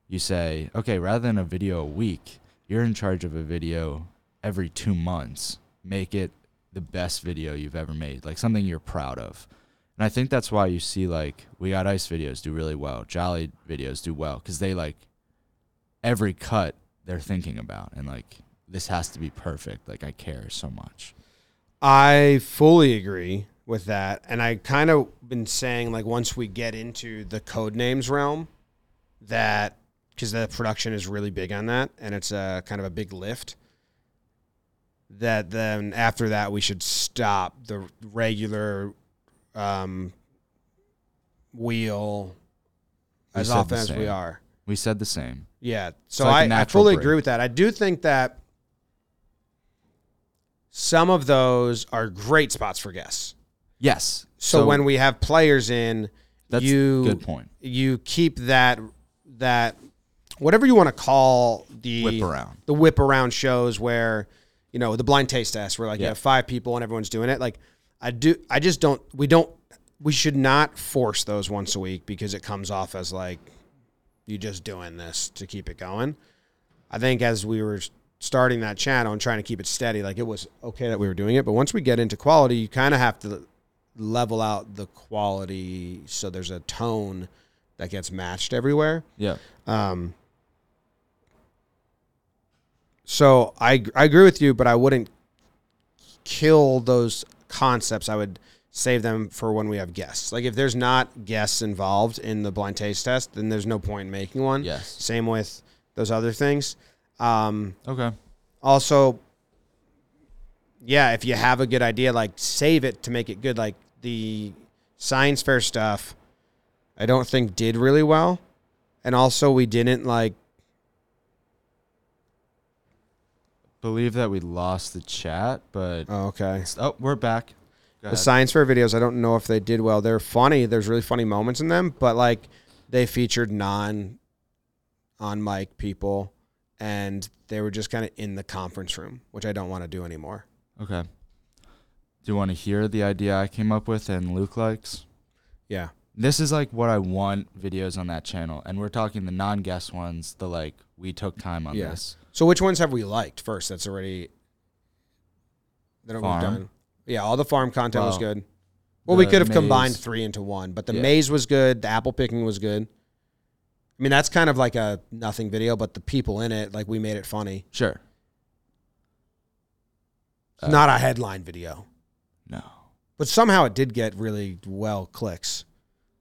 you say, okay, rather than a video a week, you're in charge of a video every two months. Make it the best video you've ever made, like something you're proud of. And I think that's why you see like we got ice videos do really well, Jolly videos do well because they like every cut they're thinking about and like this has to be perfect. Like I care so much. I fully agree with that, and I kind of been saying like once we get into the code names realm, that because the production is really big on that, and it's a kind of a big lift. That then after that we should stop the regular um, wheel We as often as we are. We said the same. Yeah. So like I, I fully break. agree with that. I do think that some of those are great spots for guests. Yes. So, when we have players in, that's you a good point. you keep that that whatever you want to call the Whip around. the whip around shows where you know the blind taste test where like you have five people and everyone's doing it. Like I do. I just don't. We don't. We should not force those once a week because it comes off as like you're just doing this to keep it going. I think as we were starting that channel and trying to keep it steady, like it was okay that we were doing it. But once we get into quality, you kind of have to level out the quality so there's a tone that gets matched everywhere. Yeah. Um, so I I agree with you, but I wouldn't kill those concepts. I would save them for when we have guests. Like if there's not guests involved in the blind taste test, then there's no point in making one. Yes. Same with those other things. Um, Okay. also, yeah, if you have a good idea, like save it to make it good. Like the science fair stuff, I don't think did really well, and also we didn't like. Believe that we lost the chat, but Oh, okay. oh, we're back. The science fair videos, I don't know if they did well. They're funny. There's really funny moments in them, but like they featured non on mic people and they were just kind of in the conference room, which I don't want to do anymore. Okay. Do you want to hear the idea I came up with and Luke likes? Yeah. This is like what I want videos on that channel, and we're talking the non-guest ones. The like we took time on Yeah. this. So which ones have we liked first? That's already that we've Farm. done. Yeah, all the farm content was Well, good. Well, we the could have combined three into one, but the Yeah. maze was good. The apple picking was good. I mean, that's kind of like a nothing video, but the people in it, like we made it funny. Sure. It's not a headline video, No. but somehow it did get really well clicks.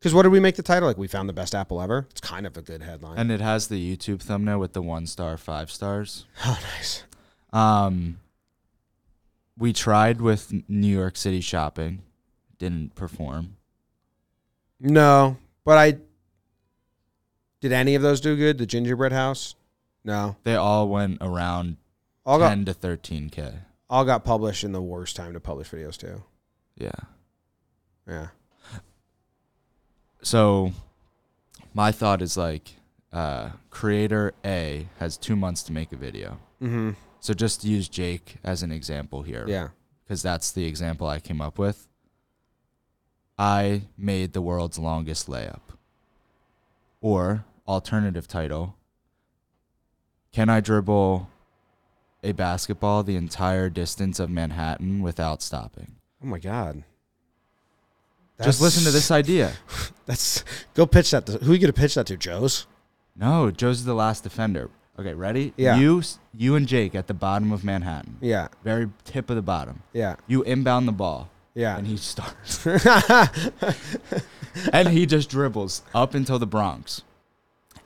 Because what did we make the title? Like we found the best apple ever. It's kind of a good headline. And it has the YouTube thumbnail with the one star, five stars. oh, nice. Um, we tried with New York City shopping, didn't perform. No, but I did any of those do good? The gingerbread house? No. They all went around All got ten to thirteen k. all got published in the worst time to publish videos too. Yeah. Yeah. So, my thought is like, uh, creator A has two months to make a video. Mm-hmm. So just use Jake as an example here. Yeah. because that's the example I came up with. I made the world's longest layup. Or, alternative title, can I dribble a basketball the entire distance of Manhattan without stopping? Oh my god. Just listen to this idea. That's go pitch that. To, who are you gonna pitch that to? Joe's. No, Joe's the last defender. Okay, ready? Yeah. You, you and Jake at the bottom of Manhattan, Yeah. very tip of the bottom. Yeah. You inbound the ball, Yeah. and he starts. and he just dribbles up until the Bronx.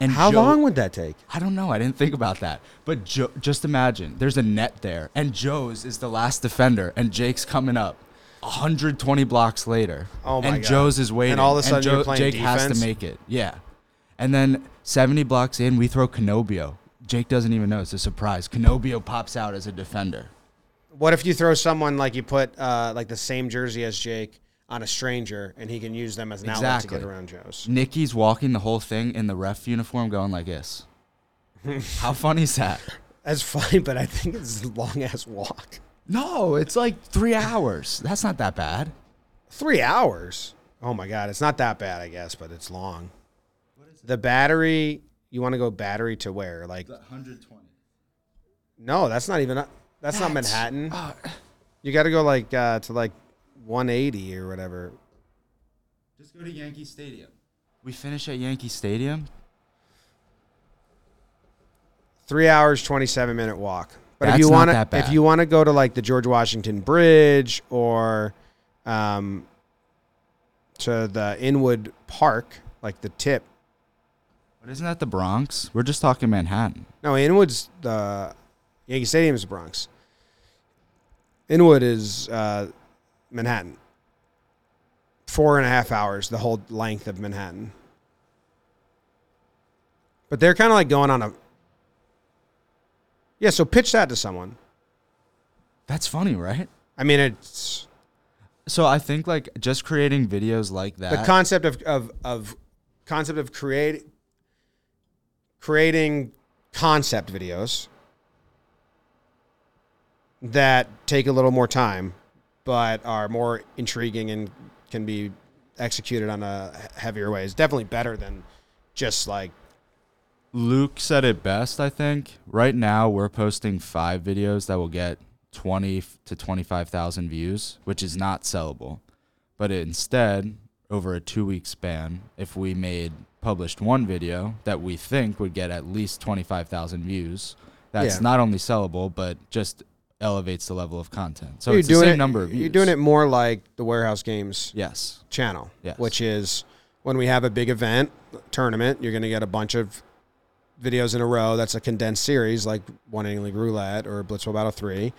And How Joe- long would that take? I don't know. I didn't think about that. But Joe, just imagine there's a net there, and Joe's is the last defender, and Jake's coming up 120 blocks later. Oh my and God. Joe's is waiting. And all of a sudden Joe, you're playing Jake has to make it. Yeah. And then 70 blocks in, we throw Canobio. Jake doesn't even know. It's a surprise. Canobio pops out as a defender. What if you throw someone like you put uh, like the same jersey as Jake on a stranger, and he can use them as an outlet to get around Joe's? Nikki's walking the whole thing in the ref uniform going like this. How funny is that? That's fine, but I think it's a long ass walk. No, it's like three hours. That's not that bad. Three hours. Oh my god, it's not that bad, I guess, but it's long. The battery. You want to go battery to where? Like, 120. no, that's not even. That's, not That's- Manhattan. You got to go like uh, to like 180 or whatever. Just go to Yankee Stadium. We finish at Yankee Stadium. Three hours, 27 minute walk. But if you want to, if you want to go to like the George Washington Bridge or um, to the Inwood Park, like the tip. But isn't that the Bronx? We're just talking Manhattan. No, Inwood's the Yankee Stadium is the Bronx. Inwood is uh, Manhattan. Four and a half hours, the whole length of Manhattan. But they're kind of like going on a. Yeah, so pitch that to someone. That's funny, right? I mean, it's So I think like just creating videos like that. the concept of, of, of concept of create creating concept videos that take a little more time but are more intriguing and can be executed on a heavier way. is definitely better than just like Luke said it best, I think. Right now, we're posting five videos that will get 20 to 25,000 views, which is not sellable. But instead, over a two week span, if we made published one video that we think would get at least 25,000 views, that's Yeah. not only sellable, but just elevates the level of content. So you're it's the doing same it, number of views. You're doing it more like the Warehouse Games Yes. channel, Yes. which is when we have a big event tournament, you're going to get a bunch of videos in a row. That's a condensed series, like One League Roulette or Blitzball Battle Three,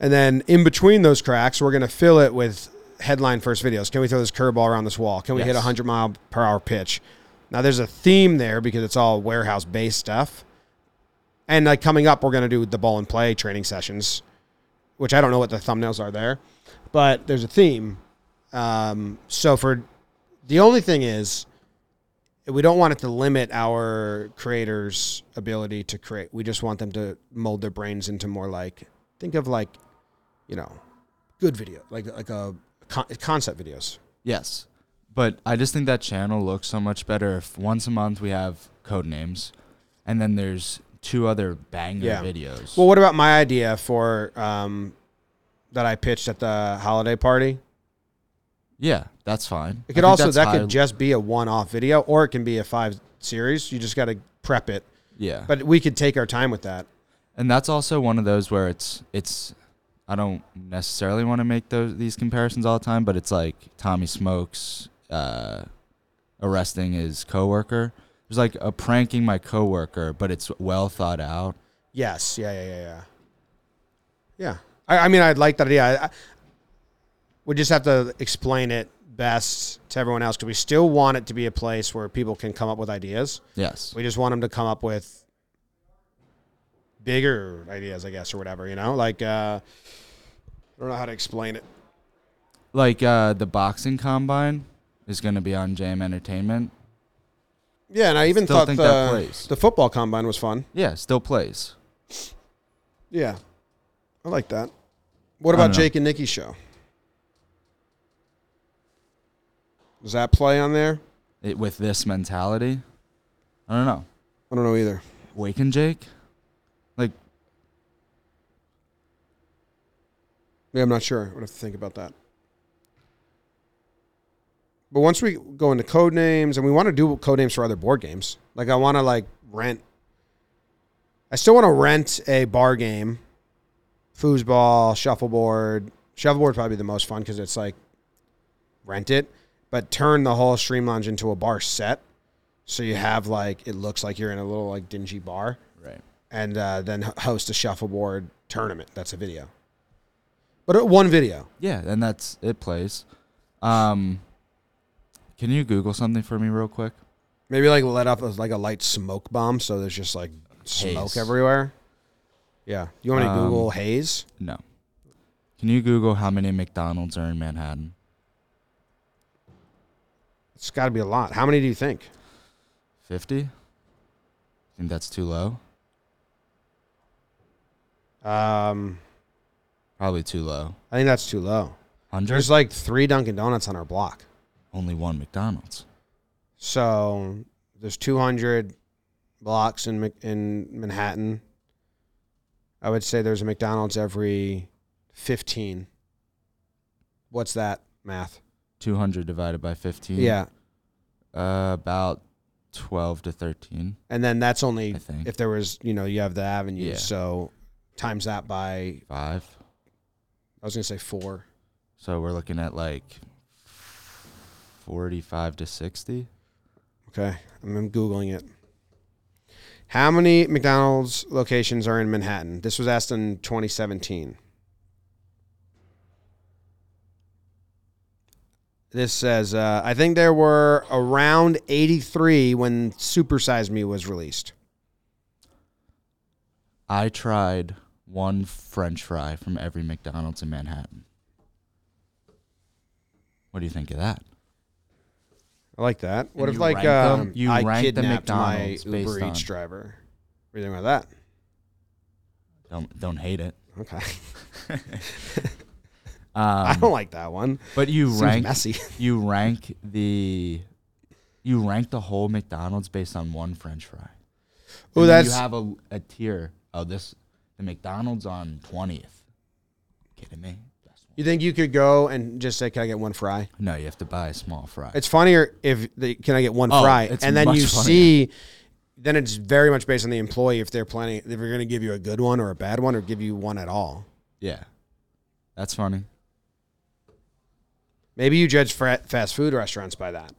and then in between those cracks, we're going to fill it with headline first videos. Can we throw this curveball around this wall? Can we hit a hundred mile per hour pitch? Now there's a theme there because it's all warehouse based stuff. And like coming up, we're going to do the ball and play training sessions, which I don't know what the thumbnails are there, but there's a theme. Um, so for the only thing is, we don't want it to limit our creators' ability to create. We just want them to mold their brains into more like think of like, you know, good video, like like a con- concept videos. Yes. But I just think that channel looks so much better if once a month we have code names and then there's two other banger Yeah. videos. Well, what about my idea for um, that I pitched at the holiday party? Yeah, that's fine. It could also that could just be a one-off video, or it can be a five series. You just got to prep it, Yeah. but we could take our time with that. and that's also one of those where it's it's I don't necessarily want to make those these comparisons all the time, but it's like Tommy Smokes uh, arresting his coworker. There's like a pranking my coworker, but it's well thought out. Yes. Yeah. Yeah. Yeah. Yeah. Yeah. I, I mean, I'd like that idea. I, I, we just have to explain it best to everyone else because we still want it to be a place where people can come up with ideas. Yes. We just want them to come up with bigger ideas, I guess, or whatever. You know, like uh, I don't know how to explain it. Like uh, the boxing combine is going to be on JM Entertainment. Yeah, and I even Still thought think the, that plays. the football combine was fun. Yeah, still plays. Yeah, I like that. What about don't know. Jake and Nikki's show? Does that play on there? It, with this mentality, I don't know. I don't know either. Wake and Jake, like Yeah, I'm not sure. I would have to think about that. But once we go into code names, and we want to do code names for other board games, like I want to like rent. I still want to rent a bar game, foosball, shuffleboard. Shuffleboard probably the most fun because it's like rent it, but turn the whole stream lounge into a bar set, so you have like it looks like you're in a little like dingy bar, right. and uh, then host a shuffleboard tournament. That's a video, but uh, one video. Yeah, and that's it plays. Um, can you Google something for me real quick? Maybe like let off like a light smoke bomb, so there's just like smoke Haze. everywhere. Yeah, you want me to Um, Google haze? No. Can you Google how many McDonald's are in Manhattan? It's got to be a lot. How many do you think? Fifty. I Think that's too low? Um, Probably too low. I think that's too low. Hundred. There's like three Dunkin' Donuts on our block, only one McDonald's. so there's 200 blocks in in Manhattan. I would say there's a McDonald's every 15. What's that math? Two hundred divided by fifteen. Yeah, Uh, about twelve to thirteen. and then that's only I think. if there was you know you have the avenue. Yeah. so times that by Five. i was gonna say four So we're looking at like forty-five to sixty. okay i'm googling it how many mcdonald's locations are in manhattan this was asked in 2017 this says uh, i think there were around 83 when super size me was released I tried one French fry from every McDonald's in Manhattan. What do you think of that? i like that what if you like rank them? um, You i rank the kidnapped my McDonald's uber based eats on- driver what do you think about that Don't don't hate it. okay I Um, don't like that one. but you Seems rank messy. you rank the you rank the whole McDonald's based on one French fry. Oh, that's you have a, a tier. Oh, this the McDonald's on twentieth. Kidding me? You think you could go and just say, "Can I get one fry?" No, you have to buy a small fry. It's funnier if the, can I get one Oh, fry, and then you funnier. see. Then it's very much based on the employee if they're planning if they're going to give you a good one or a bad one or give you one at all. yeah, that's funny. Maybe you judge fast food restaurants by that.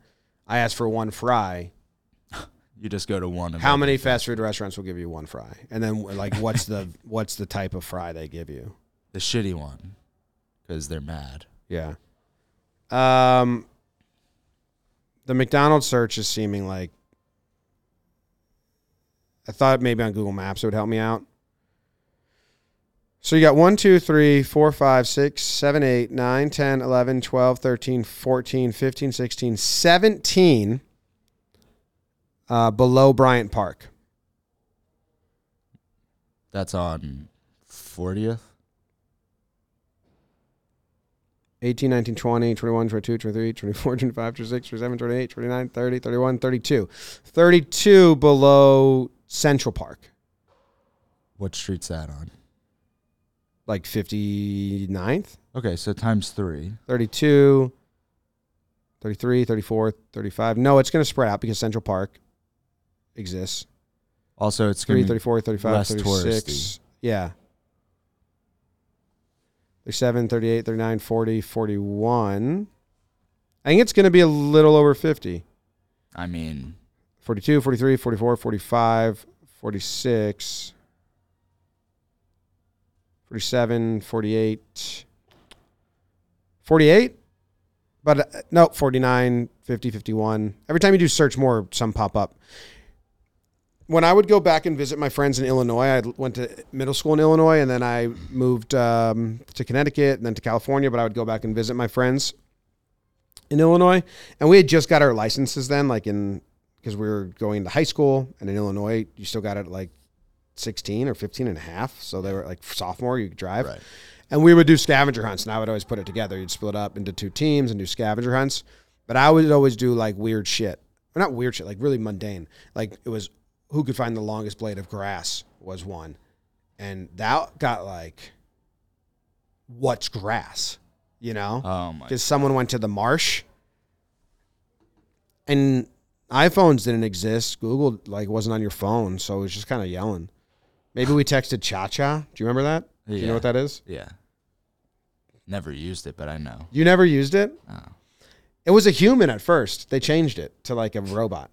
I asked for one fry. You just go to one. of How many fast food restaurants will give you one fry? And then like what's the what's the type of fry they give you? The shitty one, because they're mad. Yeah. Um the McDonald's search is seeming like I thought maybe on Google Maps it would help me out. So you got 1, 2, 3, 4, 5, 6, 7, 8, 9, 10, 11, 12, 13, 14, 15, 16, 17 uh, below Bryant Park. That's on fortieth. 18, 19, 20, 21, 22, 23, 24, 25, 26, 27, 28, 29, 30, 31, 32. 32 below Central Park. What street's that on? Like 59th, Okay, so times three. 32, 33, 34, 35. No, it's going to spread out because Central Park exists. Also, it's 3, gonna be 34, 35, less 36. touristy. Yeah. 37, 38, 39, 40, 41. I think it's going to be a little over 50. I mean, 42, 43, 44, 45, 46, 47, 48, 48. But uh, no, 49, 50, 51. Every time you do search more, some pop up. When I would go back and visit my friends in Illinois, I went to middle school in Illinois and then I moved um, to Connecticut and then to California. But I would go back and visit my friends in Illinois. And we had just got our licenses then, like in because we were going to high school and in Illinois, you still got it like 16 or 15 and a half. So they were like sophomore, you could drive. right. And we would do scavenger hunts, and I would always put it together. You'd split up into two teams and do scavenger hunts. But I would always do like weird shit. Or not weird shit, like really mundane. Like it was who could find the longest blade of grass was one. And that got like, what's grass? You know? Oh my. because someone went to the marsh and iPhones didn't exist. Google like wasn't on your phone, so it was just kind of yelling. Maybe we texted Cha Cha. Do you remember that? Do you Yeah. know what that is? Yeah. Never used it, but I know. You never used it? Oh. It was a human at first. They changed it to like a robot.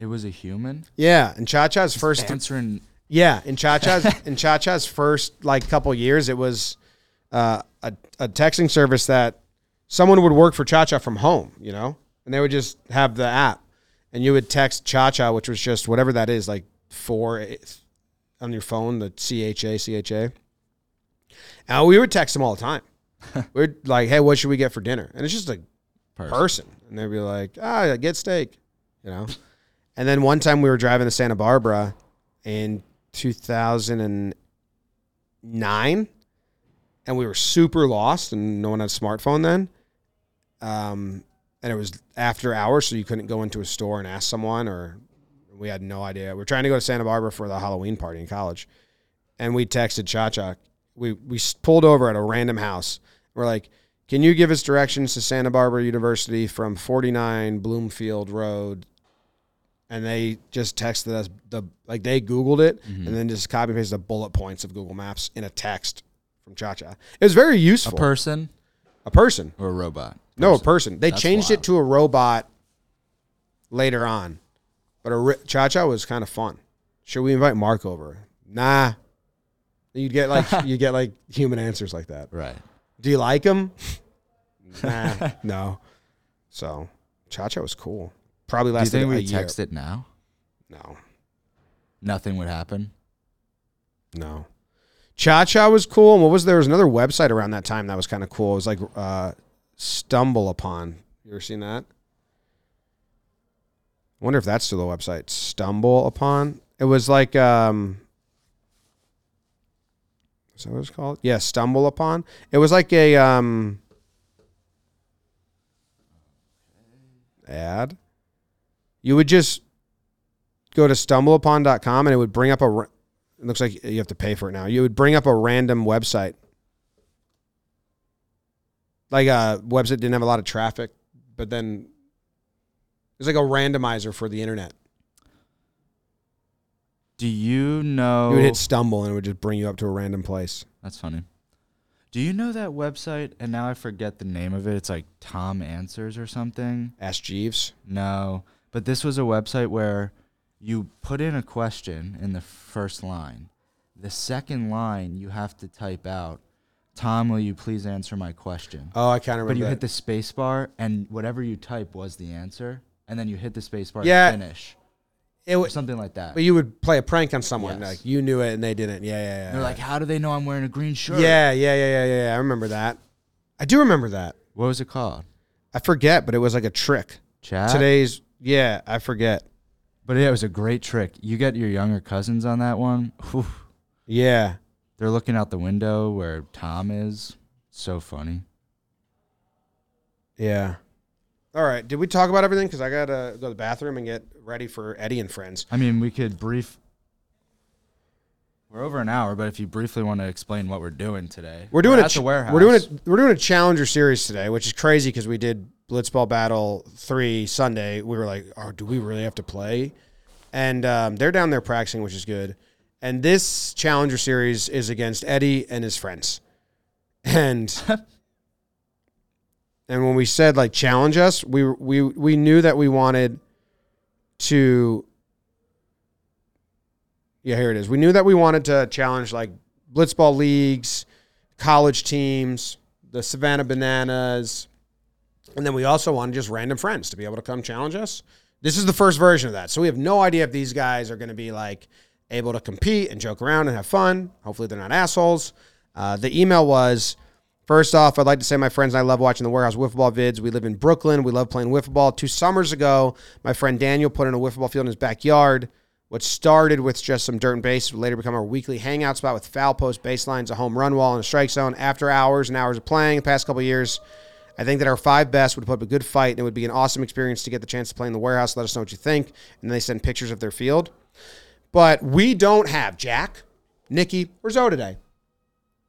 It was a human Yeah, and Cha Cha's first answering. Yeah, in Cha Cha's in Cha Cha's first like couple years, it was uh, a a texting service that someone would work for Cha Cha from home, you know, and they would just have the app, and you would text Cha Cha, which was just whatever that is, like four eh, on your phone, the C H A C H A. And we would text them all the time. We're like, "Hey, what should we get for dinner?" And it's just a Person. person, and they'd be like, "Ah, get steak," you know. And then one time we were driving to Santa Barbara in 2009, and we were super lost, and no one had a smartphone then. Um, and it was after hours, so you couldn't go into a store and ask someone, or we had no idea. We are trying to go to Santa Barbara for the Halloween party in college, and we texted Cha Cha. We we pulled over at a random house. We're like, "Can you give us directions to Santa Barbara University from 49 Bloomfield Road?" And they just texted us the like they Googled it Mm-hmm. and then just copy pasted the bullet points of Google Maps in a text from Cha Cha. It was very useful. A person a person. or a robot? No, a person. They That's changed it to a robot later on, but a ri- Cha Cha was kind of fun. Should we invite Mark over? Nah. You'd get like you get like human answers like that. Right. Do you like him? nah, no. So Cha Cha was cool. Probably Do you lasted think a we year. it now? No, Nothing would happen. no. Cha Cha was cool. And what was there was another website around that time that was kind of cool. It was like uh, Stumble Upon. You ever seen that? I wonder if that's still the website. Stumble Upon. It was like um Is that what it's called? Yeah, Stumble Upon. It was like a um ad. You would just go to stumbleupon.com and it would bring up a it looks like you have to pay for it now. You would bring up a random website. Like a website didn't have a lot of traffic, but then it's like a randomizer for the internet. Do you know? You would hit stumble and it would just bring you up to a random place. That's funny. Do you know that website? And now I forget the name of it. It's like Tom Answers or something. Ask Jeeves. No, but this was a website where you put in a question in the first line. The second line you have to type out, Tom, will you please answer my question? Oh, I kind of remember. But you that. hit the space bar and whatever you type was the answer. And then you hit the space bar Yeah. to finish. it Or something like that. but you would play a prank on someone. Yes. Like you knew it and they didn't. Yeah, yeah, yeah. They're like, how do they know I'm wearing a green shirt? yeah, yeah, yeah, yeah, yeah, yeah. I remember that. I do remember that. What was it called? I forget, but it was like a trick. Chat? Today's, yeah, I forget. But yeah, it was a great trick. You get your younger cousins on that one. Whew. Yeah. They're looking out the window where Tom is. So funny. Yeah. All right. Did we talk about everything? Because I got to go to the bathroom and get ready for Eddie and friends. I mean, we could brief. We're over an hour, but if you briefly want to explain what we're doing today, We're doing a at ch- the warehouse. We're doing a we're doing a challenger series today, which is crazy because we did Blitzball Battle three Sunday. We were like, oh, do we really have to play? And um, they're down there practicing, which is good. And this challenger series is against Eddie and his friends. And and when we said like challenge us, we we we knew that we wanted to. Yeah, here it is. We knew that we wanted to challenge like blitzball leagues, college teams, the Savannah Bananas, and then we also wanted just random friends to be able to come challenge us. This is the first version of that. So we have no idea if these guys are going to be like able to compete and joke around and have fun. Hopefully they're not assholes. Uh, the email was First off, I'd like to say my friends and I love watching the Warehouse Wiffle Ball vids. We live in Brooklyn. We love playing wiffle ball. Two summers ago, my friend Daniel put in a wiffle ball field in his backyard. What started with just some dirt and base would later become our weekly hangout spot with foul post baselines, a home run wall, and a strike zone. After hours and hours of playing the past couple years, I think that our five best would put up a good fight, and it would be an awesome experience to get the chance to play in the warehouse. Let us know what you think. And they send pictures of their field. But we don't have Jack, Nikki, or Zoe today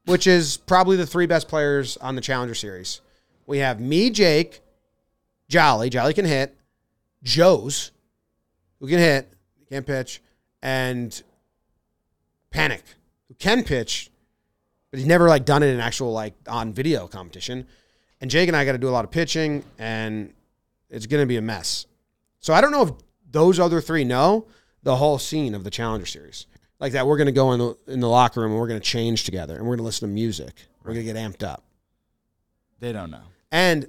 which is probably the three best players on the Challenger Series. We have me, Jake, Jolly. Jolly can hit. Joe's, who can hit, can't pitch, and Panic, who can pitch, but he's never like done it in actual like on video competition. And Jake and I got to do a lot of pitching, and it's going to be a mess. So I don't know if those other three know the whole scene of the Challenger Series like that. We're going to go in the in the locker room and we're going to change together and we're going to listen to music. We're going to get amped up. They don't know. And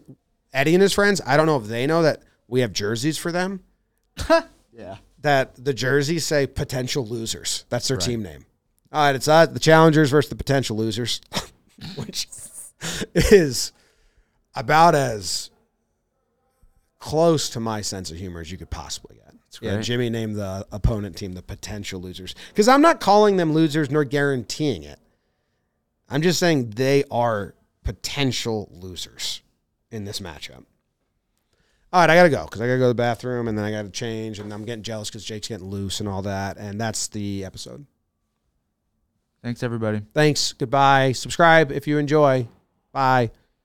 Eddie and his friends, I don't know if they know that we have jerseys for them. Yeah. That the jerseys say potential losers. That's their team name. All right, it's uh, the challengers versus the potential losers, which is about as close to my sense of humor as you could possibly get. Yeah. Jimmy named the opponent team the potential losers because I'm not calling them losers nor guaranteeing it. I'm just saying they are potential losers in this matchup. All right, I gotta go because I gotta go to the bathroom and then I gotta change and I'm getting jealous because Jake's getting loose and all that. And that's the episode. Thanks, everybody. Thanks. Goodbye. Subscribe if you enjoy. Bye.